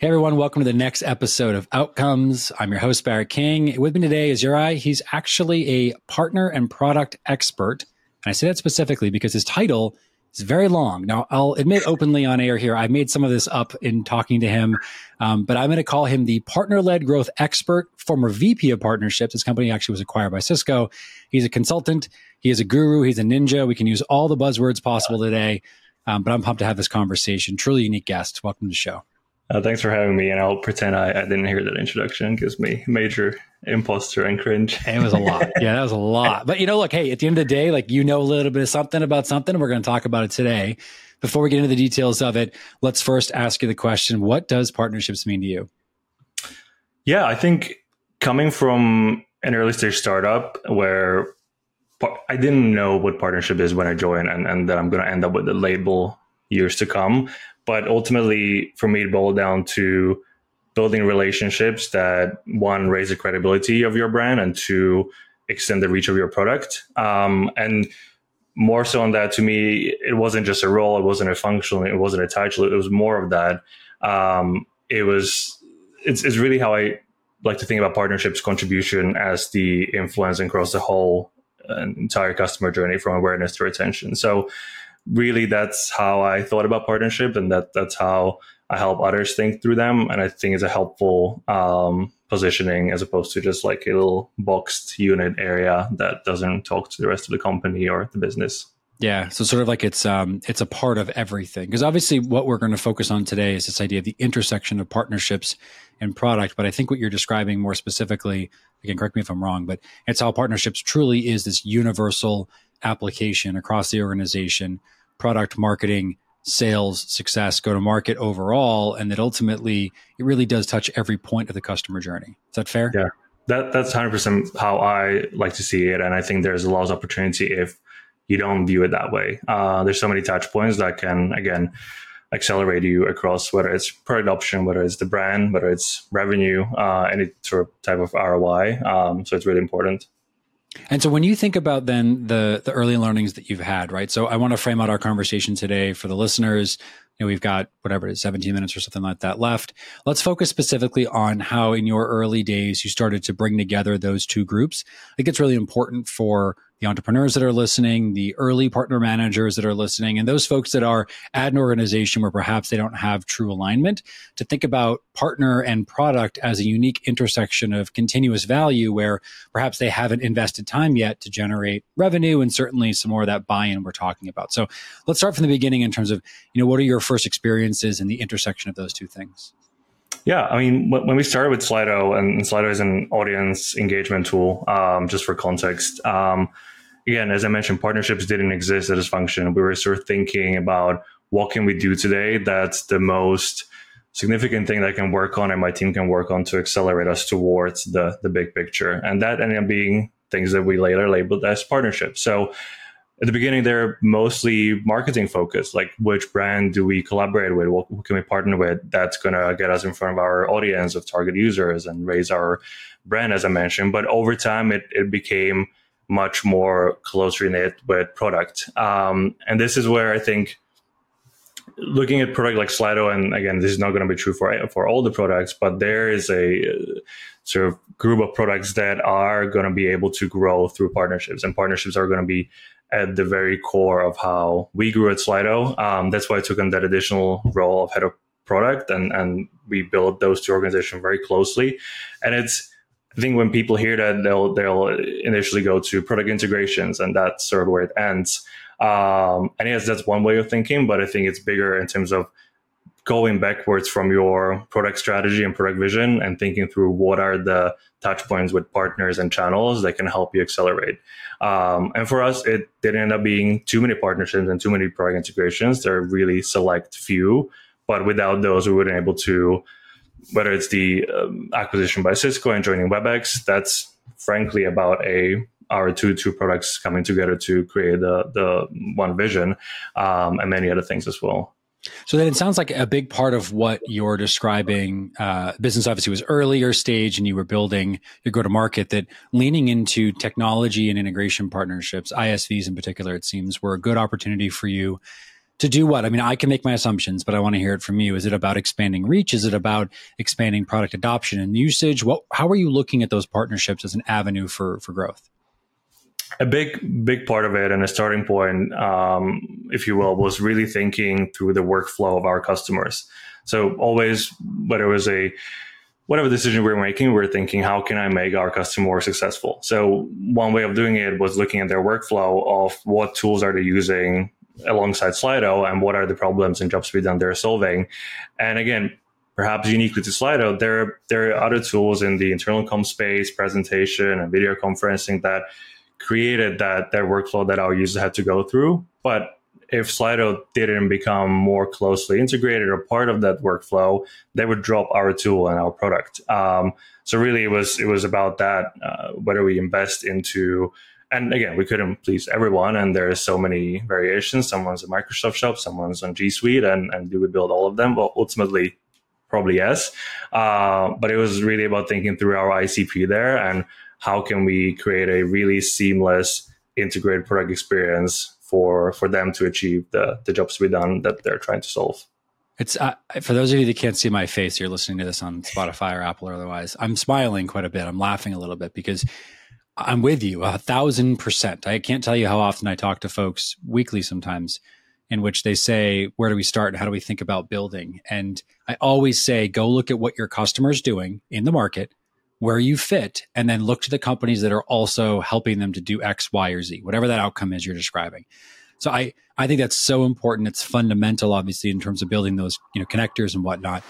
Hey everyone, welcome to the next episode of Outcomes. I'm your host, Barrett King. With me today is Juraj. He's actually a partner and product expert. And I say that specifically because his title is very long. Now, I'll admit openly on air here, I made some of this up in talking to him, um, but I'm going to call him the partner led growth expert, former VP of partnerships. This company actually was acquired by Cisco. He's a consultant, he is a guru, he's a ninja. We can use all the buzzwords possible today. Um, but I'm pumped to have this conversation. Truly unique guest. Welcome to the show. Uh, thanks for having me, and I'll pretend I, I, didn't hear that introduction. It gives me major imposter and cringe. it was a lot. Yeah, that was a lot. But you know, look, hey, at the end of the day, like you know a little bit of something about something, we're going to talk about it today. Before we get into the details of it, let's first ask you the question: What does partnerships mean to you? Yeah, I think coming from an early stage startup where I didn't know what partnership is when I joined, and, and that I'm going to end up with the label years to come. But ultimately, for me, it boiled down to building relationships that one raise the credibility of your brand and two extend the reach of your product. Um, and more so on that, to me, it wasn't just a role, it wasn't a function, it wasn't a title, it was more of that. Um, it was it's, it's really how I like to think about partnerships contribution as the influence across the whole uh, entire customer journey from awareness to retention. So really that's how I thought about partnership and that that's how I help others think through them. And I think it's a helpful um, positioning as opposed to just like a little boxed unit area that doesn't talk to the rest of the company or the business. Yeah, so sort of like it's um it's a part of everything because obviously what we're going to focus on today is this idea of the intersection of partnerships and product. But I think what you're describing more specifically, again, correct me if I'm wrong, but it's how partnerships truly is this universal application across the organization, product marketing, sales, success, go to market overall, and that ultimately it really does touch every point of the customer journey. Is that fair? Yeah, that that's hundred percent how I like to see it, and I think there's a lot of opportunity if you don't view it that way. Uh, there's so many touch points that can again accelerate you across whether it's product adoption, whether it's the brand, whether it's revenue, uh, any sort of type of ROI. Um, so it's really important. And so when you think about then the the early learnings that you've had, right? So I want to frame out our conversation today for the listeners. You know, we've got whatever it is, 17 minutes or something like that left. Let's focus specifically on how in your early days you started to bring together those two groups. I think it's really important for the entrepreneurs that are listening, the early partner managers that are listening, and those folks that are at an organization where perhaps they don't have true alignment to think about partner and product as a unique intersection of continuous value where perhaps they haven't invested time yet to generate revenue and certainly some more of that buy-in we're talking about. So let's start from the beginning in terms of, you know, what are your first experiences in the intersection of those two things? Yeah, I mean, when we started with Slido, and Slido is an audience engagement tool, um, just for context. Um, again, as I mentioned, partnerships didn't exist at this function. We were sort of thinking about what can we do today that's the most significant thing that I can work on and my team can work on to accelerate us towards the the big picture. And that ended up being things that we later labeled as partnerships. So at the beginning, they're mostly marketing focused, like which brand do we collaborate with? What, what can we partner with that's going to get us in front of our audience of target users and raise our brand, as I mentioned. But over time, it, it became much more closely knit with product. Um, and this is where I think looking at product like Slido, and again, this is not going to be true for for all the products, but there is a uh, sort of group of products that are going to be able to grow through partnerships, and partnerships are going to be at the very core of how we grew at Slido. Um, that's why I took on that additional role of head of product, and and we built those two organizations very closely, and it's I think when people hear that, they'll they'll initially go to product integrations, and that's sort of where it ends. Um, and yes, that's one way of thinking, but I think it's bigger in terms of going backwards from your product strategy and product vision and thinking through what are the touch points with partners and channels that can help you accelerate. Um, and for us, it didn't end up being too many partnerships and too many product integrations. There are really select few, but without those, we wouldn't be able to whether it's the um, acquisition by Cisco and joining WebEx, that's frankly about a our two two products coming together to create the the one vision, um, and many other things as well. So then it sounds like a big part of what you're describing, uh, business obviously was earlier stage and you were building your go to market that leaning into technology and integration partnerships, ISVs in particular, it seems were a good opportunity for you to do what? I mean, I can make my assumptions, but I want to hear it from you. Is it about expanding reach? Is it about expanding product adoption and usage? What, how are you looking at those partnerships as an avenue for, for growth? A big, big part of it and a starting point, um, if you will, was really thinking through the workflow of our customers. So always, whether it was a whatever decision we're making, we're thinking, how can I make our customer more successful? So one way of doing it was looking at their workflow of what tools are they using alongside Slido and what are the problems and jobs we done they're solving. And again, perhaps uniquely to Slido, there, there are other tools in the internal com space, presentation and video conferencing that created that, that workflow that our users had to go through. But if Slido didn't become more closely integrated or part of that workflow, they would drop our tool and our product. Um, so really, it was it was about that. Uh, whether we invest into and again, we couldn't please everyone, and there are so many variations. Someone's a Microsoft shop, someone's on G Suite, and and do we build all of them? Well, ultimately, probably yes. Uh, but it was really about thinking through our ICP there and how can we create a really seamless, integrated product experience for for them to achieve the the jobs to be done that they're trying to solve. It's uh, for those of you that can't see my face, you're listening to this on Spotify or Apple or otherwise. I'm smiling quite a bit. I'm laughing a little bit because I'm with you a thousand percent. I can't tell you how often I talk to folks weekly sometimes in which they say, where do we start and how do we think about building? And I always say, go look at what your customer is doing in the market, where you fit, and then look to the companies that are also helping them to do X, Y, or Z, whatever that outcome is you're describing. So I, I think that's so important. It's fundamental, obviously, in terms of building those, you know, connectors and whatnot.